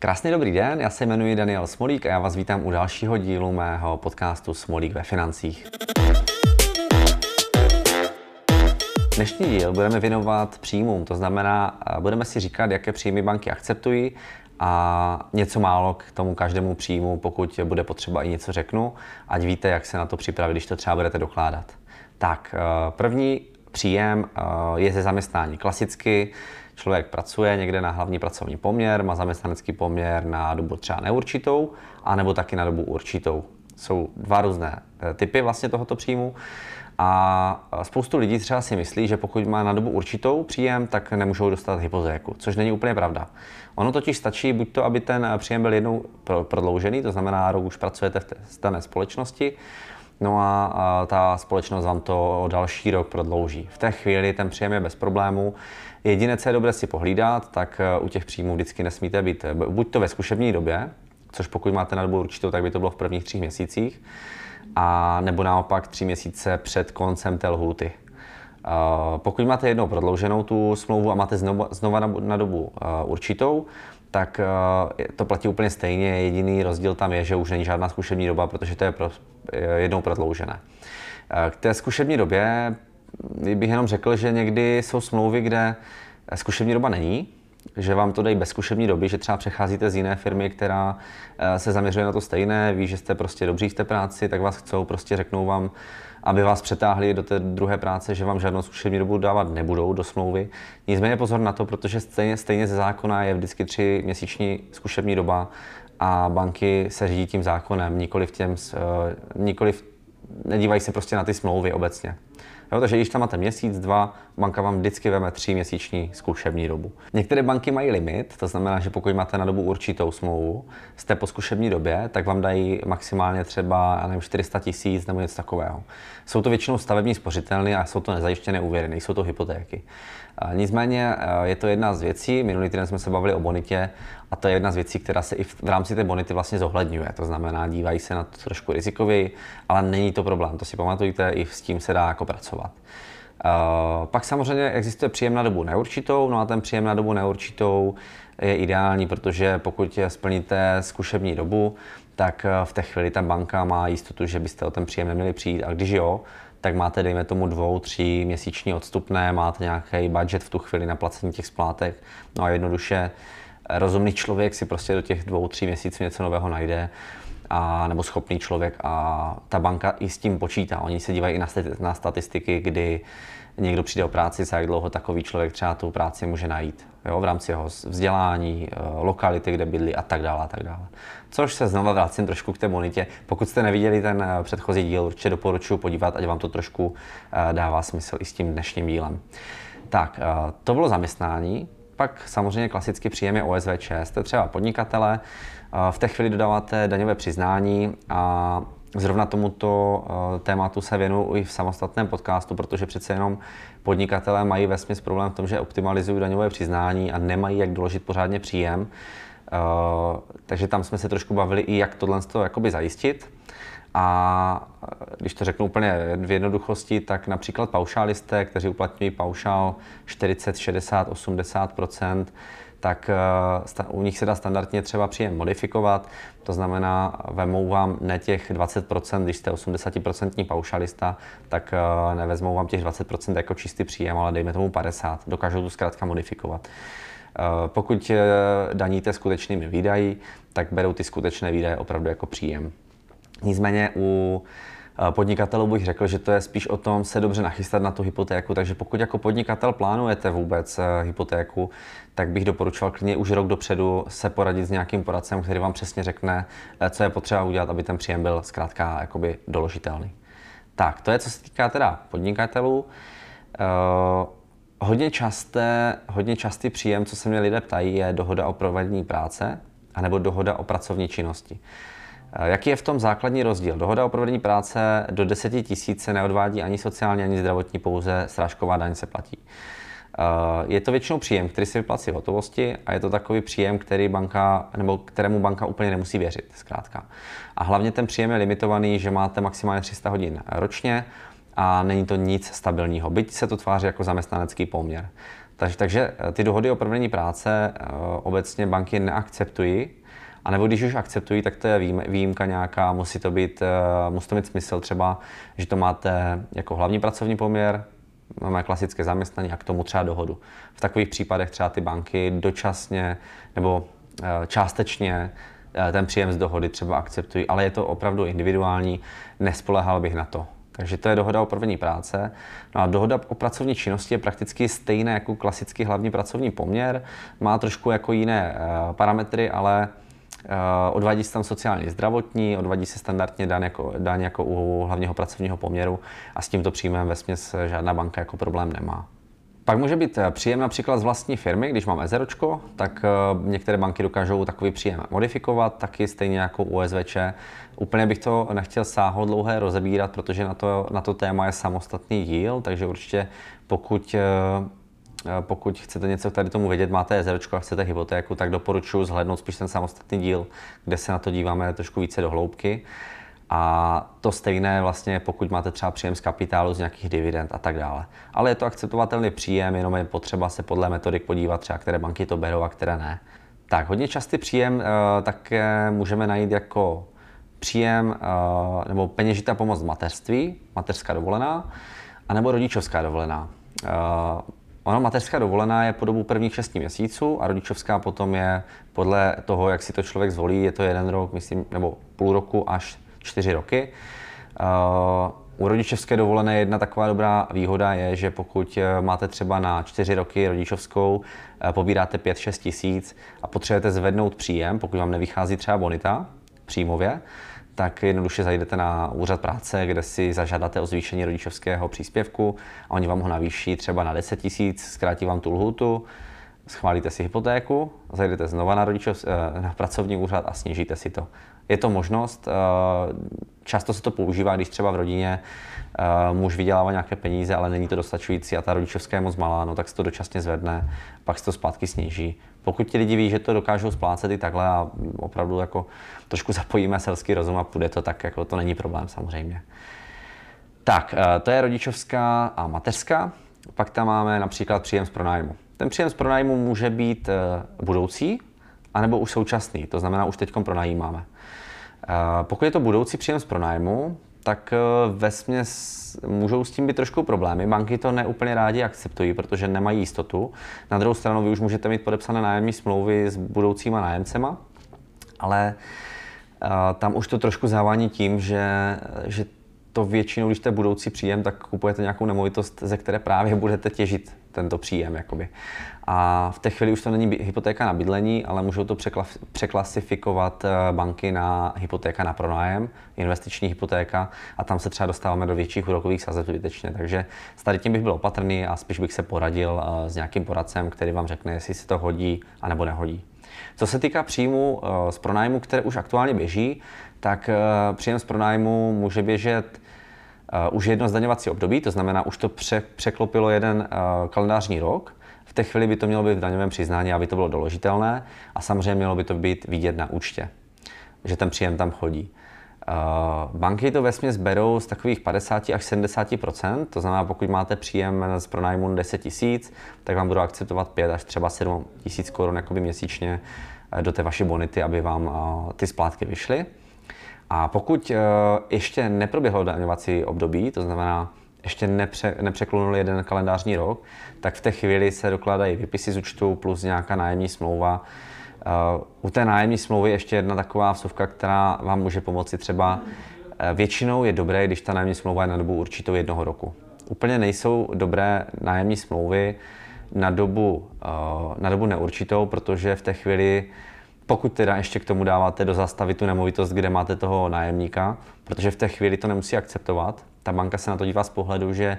Krásný dobrý den, já se jmenuji Daniel Smolík a já vás vítám u dalšího dílu mého podcastu Smolík ve financích. Dnešní díl budeme věnovat příjmům, to znamená, budeme si říkat, jaké příjmy banky akceptují a něco málo k tomu každému příjmu, pokud bude potřeba i něco řeknu, ať víte, jak se na to připravit, když to třeba budete dokládat. Tak, eh, první příjem eh, je ze zaměstnání. Klasicky člověk pracuje někde na hlavní pracovní poměr, má zaměstnanecký poměr na dobu třeba neurčitou, anebo taky na dobu určitou. Jsou dva různé eh, typy vlastně tohoto příjmu. A spoustu lidí třeba si myslí, že pokud má na dobu určitou příjem, tak nemůžou dostat hypotéku, což není úplně pravda. Ono totiž stačí buď to, aby ten příjem byl jednou prodloužený, to znamená, rok už pracujete v té dané společnosti, No a, ta společnost vám to o další rok prodlouží. V té chvíli ten příjem je bez problému. Jediné, co je dobré si pohlídat, tak e, u těch příjmů vždycky nesmíte být e, buď to ve zkušební době, což pokud máte na dobu určitou, tak by to bylo v prvních třích měsících, a nebo naopak tři měsíce před koncem té lhůty. Pokud máte jednou prodlouženou tu smlouvu a máte znova, na, na dobu určitou, tak to platí úplně stejně. Jediný rozdíl tam je, že už není žádná zkušební doba, protože to je jednou prodloužené. Uh, k té zkušební době bych jenom řekl, že někdy jsou smlouvy, kde zkušební doba není, že vám to dají bez zkušební doby, že třeba přecházíte z jiné firmy, která se zaměřuje na to stejné, ví, že jste prostě dobří v té práci, tak vás chcou, prostě řeknou vám, aby vás přetáhli do té druhé práce, že vám žádnou zkušební dobu dávat nebudou do smlouvy. Nicméně pozor na to, protože stejně, stejně ze zákona je vždycky tři měsíční zkušební doba a banky se řídí tím zákonem, nikoli v těm, uh, nikoli v, nedívají se prostě na ty smlouvy obecně. Jo, takže když tam máte měsíc, dva, banka vám vždycky veme tři měsíční zkušební dobu. Některé banky mají limit, to znamená, že pokud máte na dobu určitou smlouvu, jste po zkušební době, tak vám dají maximálně třeba nevím, 400 tisíc nebo něco takového. Jsou to většinou stavební spořitelny a jsou to nezajištěné úvěry, nejsou to hypotéky. Nicméně je to jedna z věcí, minulý týden jsme se bavili o bonitě a to je jedna z věcí, která se i v, rámci té bonity vlastně zohledňuje. To znamená, dívají se na to trošku rizikověji, ale není to problém, to si pamatujte, i s tím se dá jako pracovat. Uh, pak samozřejmě existuje příjem na dobu neurčitou, no a ten příjem na dobu neurčitou je ideální, protože pokud splníte zkušební dobu, tak v té chvíli ta banka má jistotu, že byste o ten příjem neměli přijít. A když jo, tak máte, dejme tomu, dvou, tří měsíční odstupné, máte nějaký budget v tu chvíli na placení těch splátek, no a jednoduše rozumný člověk si prostě do těch dvou, tří měsíců něco nového najde, a, nebo schopný člověk a ta banka i s tím počítá. Oni se dívají i na, na statistiky, kdy někdo přijde o práci, za jak dlouho takový člověk třeba tu práci může najít. Jo, v rámci jeho vzdělání, eh, lokality, kde bydlí a tak dále a tak dále. Což se znova vracím trošku k té bonitě. Pokud jste neviděli ten eh, předchozí díl, určitě doporučuji podívat, ať vám to trošku eh, dává smysl i s tím dnešním dílem. Tak, to bylo zaměstnání. Pak samozřejmě klasicky příjem je OSVČ. Jste třeba podnikatele, v té chvíli dodáváte daňové přiznání a Zrovna tomuto tématu se věnuju i v samostatném podcastu, protože přece jenom podnikatelé mají vesměs problém v tom, že optimalizují daňové přiznání a nemají jak doložit pořádně příjem. takže tam jsme se trošku bavili i jak tohle jakoby zajistit. A když to řeknu úplně v jednoduchosti, tak například paušálisté, kteří uplatňují paušál 40, 60, 80% tak eh, u nich se dá standardně třeba příjem modifikovat. To znamená, vemou vám ne těch 20%, když jste 80% paušalista, tak eh, nevezmou vám těch 20% jako čistý příjem, ale dejme tomu 50%. Dokážou to zkrátka modifikovat. Eh, pokud daníte skutečnými výdaji, tak berou ty skutečné výdaje opravdu jako příjem. Nicméně u podnikatelů bych řekl, že to je spíš o tom se dobře nachystat na tu hypotéku. Takže pokud jako podnikatel plánujete vůbec eh, hypotéku, tak bych doporučoval klidně už rok dopředu se poradit s nějakým poradcem, který vám přesně řekne, eh, co je potřeba udělat, aby ten příjem byl zkrátka jakoby doložitelný. Tak, to je, co se týká teda podnikatelů. Hodně, časté, hodně častý příjem, co se mě lidé ptají, je dohoda o provedení práce anebo dohoda o pracovní činnosti. Eh, jaký je v tom základní rozdíl? Dohoda o provedení práce do 10 tisíc se neodvádí ani sociální, ani zdravotní, pouze srážková daň se platí. Eh, je to většinou příjem, který se vyplácí v hotovosti a je to takový příjem, který banka, nebo kterému banka úplně nemusí věřit, zkrátka. A hlavně ten příjem je limitovaný, že máte maximálně 300 hodin ročně a není to nic stabilního, byť se to tváří jako zaměstnanecký poměr. Takže, takže ty dohody o provedení práce obecně banky neakceptují, a nebo když už akceptují, tak to je výjimka nějaká, musí to, být, musí to mít smysl třeba, že to máte jako hlavní pracovní poměr, máme klasické zaměstnání a k tomu třeba dohodu. V takových případech třeba ty banky dočasně nebo částečně ten příjem z dohody třeba akceptují, ale je to opravdu individuální, nespolehal bych na to. Takže to je dohoda o provedení práce. No a dohoda o pracovní činnosti je prakticky stejná jako klasický hlavní pracovní poměr. Má trošku jako jiné parametry, ale odvádí se tam sociální zdravotní, odvádí se standardně daň jako, daň jako u hlavního pracovního poměru a s tímto příjmem ve směs žádná banka jako problém nemá. Pak může být eh, příjem například z vlastní firmy, když mám ezeročko, tak eh, některé banky dokážou takový příjem modifikovat, taky stejně jako u OSVČ. Úplně bych to nechtěl sáho dlouhé rozebírat, protože na to, na to téma je samostatný díl, takže určitě pokud eh, pokud chcete něco tady tomu vědět, máte ezeročko a chcete hypotéku, tak doporučuji zhlédnout spíš ten samostatný díl, kde se na to díváme trošku více do hloubky. A to stejné vlastně, pokud máte třeba příjem z kapitálu, z nějakých dividend a tak dále. Ale je to akceptovatelný příjem, jenom je potřeba se podle metodik podívat třeba, které banky to berou a které ne. Tak, hodně častý příjem uh, také můžeme najít jako příjem uh, nebo peněžitá pomoc v mateřství, mateřská dovolená, anebo rodičovská dovolená. Ono mateřská dovolená je po dobu prvních 6 měsíců a rodičovská potom je podle toho, jak si to člověk zvolí, je to jeden rok, myslím, nebo půl roku až čtyři roky. Uh, u rodičovské dovolené jedna taková dobrá výhoda je, že pokud eh, máte třeba na čtyři roky rodičovskou, eh, pobíráte 5-6 tisíc a potřebujete zvednout příjem, pokud vám nevychází třeba bonita příjmově, tak jednoduše zajdete na úřad práce, kde si zažádáte o zvýšení rodičovského příspěvku a oni vám ho navýší třeba na 10 tisíc, zkrátí vám tu lhutu, schválíte si hypotéku, zajdete znova na, rodičov, na pracovní úřad a snížíte si to. Je to možnost, eh, často se to používá, když třeba v rodině eh, muž vydělává nějaké peníze, ale není to dostačující a ta rodičovská je moc malá, no tak se to dočasně zvedne, pak se to zpátky sníží. Pokud ti lidi ví, že to dokážou splácet i takhle a opravdu jako trošku zapojíme selský rozum a půjde to, tak jako to není problém samozřejmě. Tak, eh, to je rodičovská a mateřská. Pak tam máme například příjem z pronájmu. Ten příjem z pronájmu může být budoucí, anebo už současný, to znamená, už teď pronajímáme. Pokud je to budoucí příjem z pronájmu, tak eh, ve směs můžou s tím být trošku problémy. Banky to neúplně rádi akceptují, protože nemají jistotu. Na druhou stranu vy už můžete mít podepsané nájemní smlouvy s budoucíma nájemcema, ale uh, tam už to trošku závání tím, že, že to většinou, když jste budoucí příjem, tak kupujete nějakou nemovitost, ze které právě budete těžit tento příjem. Jakoby. A v té chvíli už to není hypotéka na bydlení, ale můžou to překlasifikovat eh, banky na hypotéka na pronájem, investiční hypotéka a tam se třeba dostáváme do větších úrokových sazeb zbytečně. Takže s tady tím bych byl opatrný a spíš bych se poradil eh, s nějakým poradcem, který vám řekne, jestli se to hodí a nebo nehodí. Co se týká příjmu eh, z pronájmu, které už aktuálně běží, tak příjem z pronájmu může běžet už jedno zdaňovací období, to znamená, už to pře- překlopilo jeden uh, kalendářní rok. V té chvíli by to mělo být v daňovém přiznání, aby to bylo doložitelné a samozřejmě mělo by to být vidět na účtě, že ten příjem tam chodí. Uh, banky to vesměs berou z takových 50 až 70% to znamená, pokud máte příjem z pronájmu 10 tisíc, tak vám budou akceptovat 5 až třeba 7 tisíc korun měsíčně do té vaší bonity, aby vám ty splátky vyšly. A pokud uh, ještě neproběhlo daňovací období, to znamená, ještě nepře, nepřeklunul jeden kalendářní rok, tak v té chvíli se dokládají vypisy z účtu plus nějaká nájemní smlouva. Uh, u té nájemní smlouvy ještě jedna taková vsuvka, která vám může pomoci třeba uh, většinou je dobré, když ta nájemní smlouva je na dobu určitou jednoho roku. Úplně nejsou dobré nájemní smlouvy na dobu, na dobu neurčitou, protože v té chvíli pokud teda ještě k tomu dáváte do zastavy tu nemovitost, kde máte toho nájemníka, protože v té chvíli to nemusí akceptovat. Ta banka se na to dívá z pohledu, že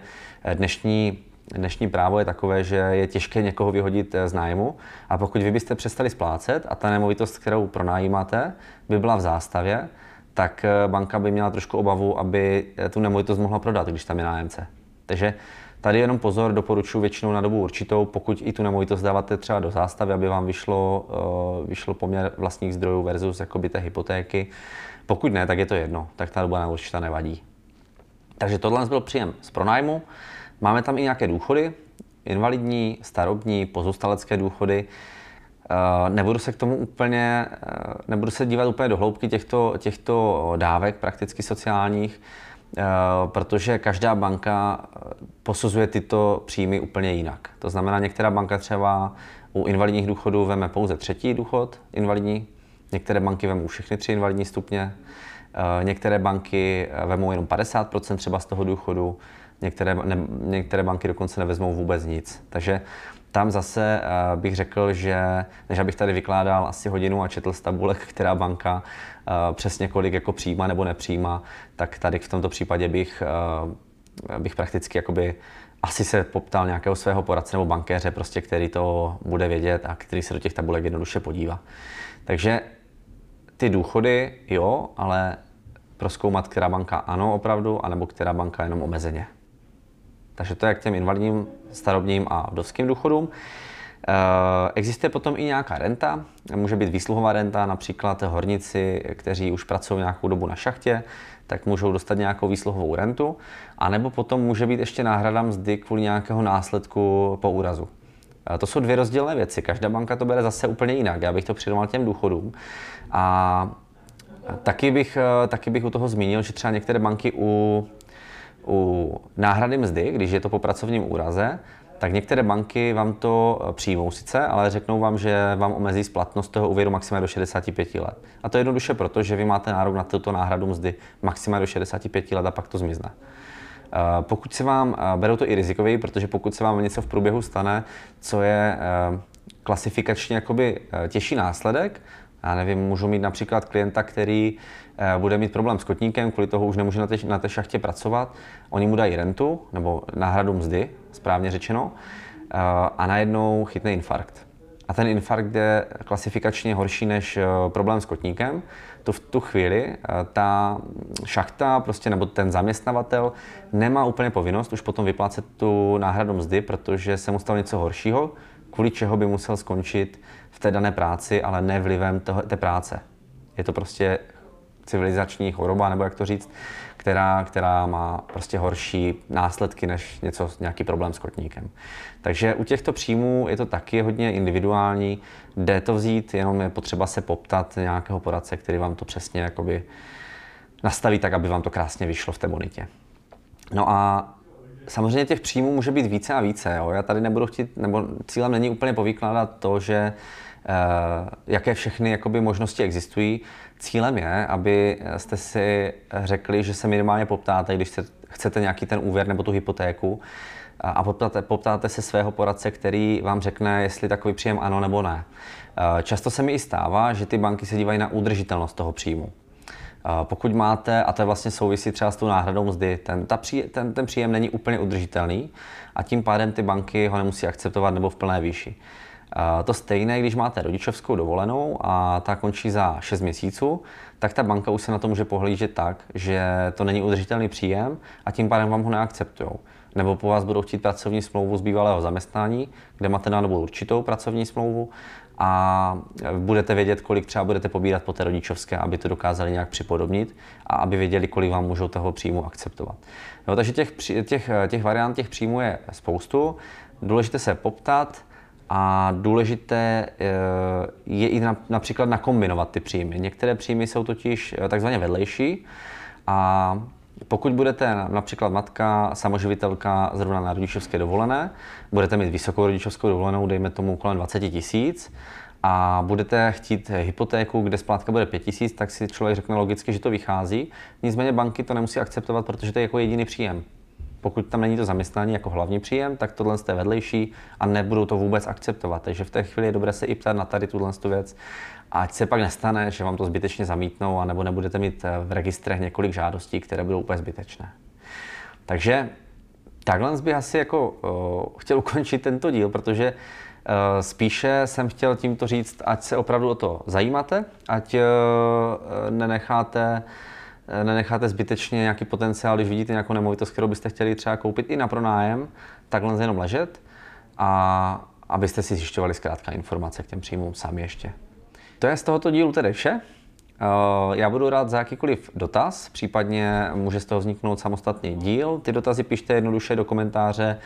dnešní dnešní právo je takové, že je těžké někoho vyhodit z nájmu a pokud vy byste přestali splácet a ta nemovitost, kterou pronajímáte, by byla v zástavě, tak banka by měla trošku obavu, aby tu nemovitost mohla prodat, když tam je nájemce. Takže Tady jenom pozor, doporučuji většinou na dobu určitou, pokud i tu nemovitost dáváte třeba do zástavy, aby vám vyšlo, uh, vyšlo poměr vlastních zdrojů versus jakoby té hypotéky. Pokud ne, tak je to jedno, tak ta doba na určitá nevadí. Takže tohle byl příjem z pronájmu. Máme tam i nějaké důchody. invalidní, starobní, pozůstalecké důchody. Eh, nebudu se k tomu úplně, eh, nebudu se dívat úplně do hloubky těchto, těchto dávek prakticky sociálních, eh, protože každá banka posuzuje tyto příjmy úplně jinak. To znamená, některá banka třeba u invalidních důchodů veme pouze třetí důchod invalidní, některé banky vemou všechny tři invalidní stupně, některé banky vemou jenom 50% třeba z toho důchodu, některé, ne, některé banky dokonce nevezmou vůbec nic. Takže tam zase uh, bych řekl, že než abych tady vykládal asi hodinu a četl z tabulek, která banka uh, přesně kolik jako přijíma nebo nepřijíma, tak tady v tomto případě bych, uh, bych prakticky jakoby asi se poptal nějakého svého poradce nebo bankéře, prostě, který to bude vědět a který se do těch tabulek jednoduše podívá. Takže ty důchody jo, ale proskoumat, která banka ano opravdu, anebo která banka jenom omezeně. Takže to je k těm invalidním, starobním a vdovským důchodům. Eh, existuje potom i nějaká renta, může být výsluhová renta, například horníci, kteří už pracují nějakou dobu na šachtě, tak můžou dostat nějakou výsluhovou rentu, a nebo potom může být ještě náhrada mzdy kvůli nějakého následku po úrazu. Eh, to jsou dvě rozdílné věci, každá banka to bere zase úplně jinak, já bych to přirovnal těm důchodům. A taky bych, eh, taky bych u toho zmínil, že třeba některé banky u u náhrady mzdy, když je to po pracovním úraze, tak některé banky vám to eh, přijmou sice, ale řeknou vám, že vám omezí splatnost toho úvěru maximálně do 65 let. A to je jednoduše proto, že vy máte nárok na tuto náhradu mzdy maximálně do 65 let a pak to zmizne. Eh, pokud se vám, eh, berou to i rizikově, protože pokud se vám něco v průběhu stane, co je klasifikačně jakoby těžší následek, já nevím, můžu mít například klienta, který bude mít problém s kotníkem, kvůli toho už nemůže na té, na té šachtě pracovat. Oni mu dají rentu, nebo náhradu mzdy, správně řečeno, eh, a najednou chytne infarkt. A ten infarkt je klasifikačně horší než eh, problém s kotníkem. To v tu chvíli ta šachta prostě, nebo ten zaměstnavatel nemá úplně povinnost už potom vyplácet tu náhradu mzdy, protože se mu stalo něco horšího, kvůli čeho by musel skončit v té dané práci, ale ne vlivem toho, té práce. Je to prostě civilizační choroba, nebo jak to říct, která, která má prostě horší následky než něco, nějaký problém s kotníkem. Takže u těchto příjmů je to taky hodně individuální, jde to vzít, jenom je potřeba se poptat nějakého poradce, který vám to přesně jakoby nastaví tak, aby vám to krásně vyšlo v té bonitě. No a samozřejmě těch příjmů může být více a více. Jo. Já tady nebudu chtít, nebo cílem není úplně povykládat to, že jaké všechny jakoby, možnosti existují. Cílem je, aby jste si řekli, že se minimálně poptáte, když chcete nějaký ten úvěr nebo tu hypotéku, a poptáte, poptáte se svého poradce, který vám řekne, jestli takový příjem ano nebo ne. Eh, často se mi i stává, že ty banky se dívají na udržitelnost toho příjmu. Eh, pokud máte, a to vlastně souvisí třeba s tou náhradou mzdy, ten, ta pří, ten, ten příjem není úplně udržitelný a tím pádem ty banky ho nemusí akceptovat nebo v plné výši. To stejné, když máte rodičovskou dovolenou a ta končí za 6 měsíců, tak ta banka už se na to může pohlížet tak, že to není udržitelný příjem a tím pádem vám ho neakceptují. Nebo po vás budou chtít pracovní smlouvu z bývalého zaměstnání, kde máte na dobu určitou pracovní smlouvu a budete vědět, kolik třeba budete pobírat po té rodičovské, aby to dokázali nějak připodobnit a aby věděli, kolik vám můžou toho příjmu akceptovat. No, takže těch, těch, těch variant těch příjmů je spoustu. Důležité se poptat, a důležité eh, je i například nakombinovat ty příjmy. Některé příjmy jsou totiž eh, takzvaně vedlejší a pokud budete například matka, samoživitelka zrovna na rodičovské dovolené, budete mít vysokou rodičovskou dovolenou, dejme tomu kolem 20 tisíc, a budete chtít hypotéku, kde splátka bude 5 tisíc, tak si člověk řekne logicky, že to vychází. Nicméně banky to nemusí akceptovat, protože to je jako jediný příjem. Pokud tam není to zaměstnání jako hlavní příjem, tak tohle je vedlejší a nebudou to vůbec akceptovat. Takže v té chvíli je dobré se i ptát na tady tuhle věc. Ať se pak nestane, že vám to zbytečně zamítnou, a nebo nebudete mít eh, v registrech několik žádostí, které budou úplně zbytečné. Takže takhle bych asi jako uh, chtěl ukončit tento díl, protože uh, spíše jsem chtěl tímto říct, ať se opravdu o to zajímáte, ať uh, nenecháte Eh, nenecháte zbytečně nějaký potenciál, když vidíte nějakou nemovitost, kterou byste chtěli třeba koupit i na pronájem, takhle jenom ležet a abyste si zjišťovali zkrátka informace k těm příjmům sami ještě. To je z tohoto dílu tedy vše. Já budu rád za jakýkoliv dotaz, případně může z toho vzniknout samostatný díl. Ty dotazy pište jednoduše do komentáře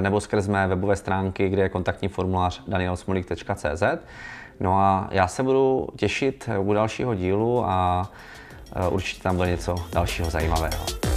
nebo skrz mé webové stránky, kde je kontaktní formulář danielsmolík.cz. No a já se budu těšit u dalšího dílu a určitě tam bude něco dalšího zajímavého.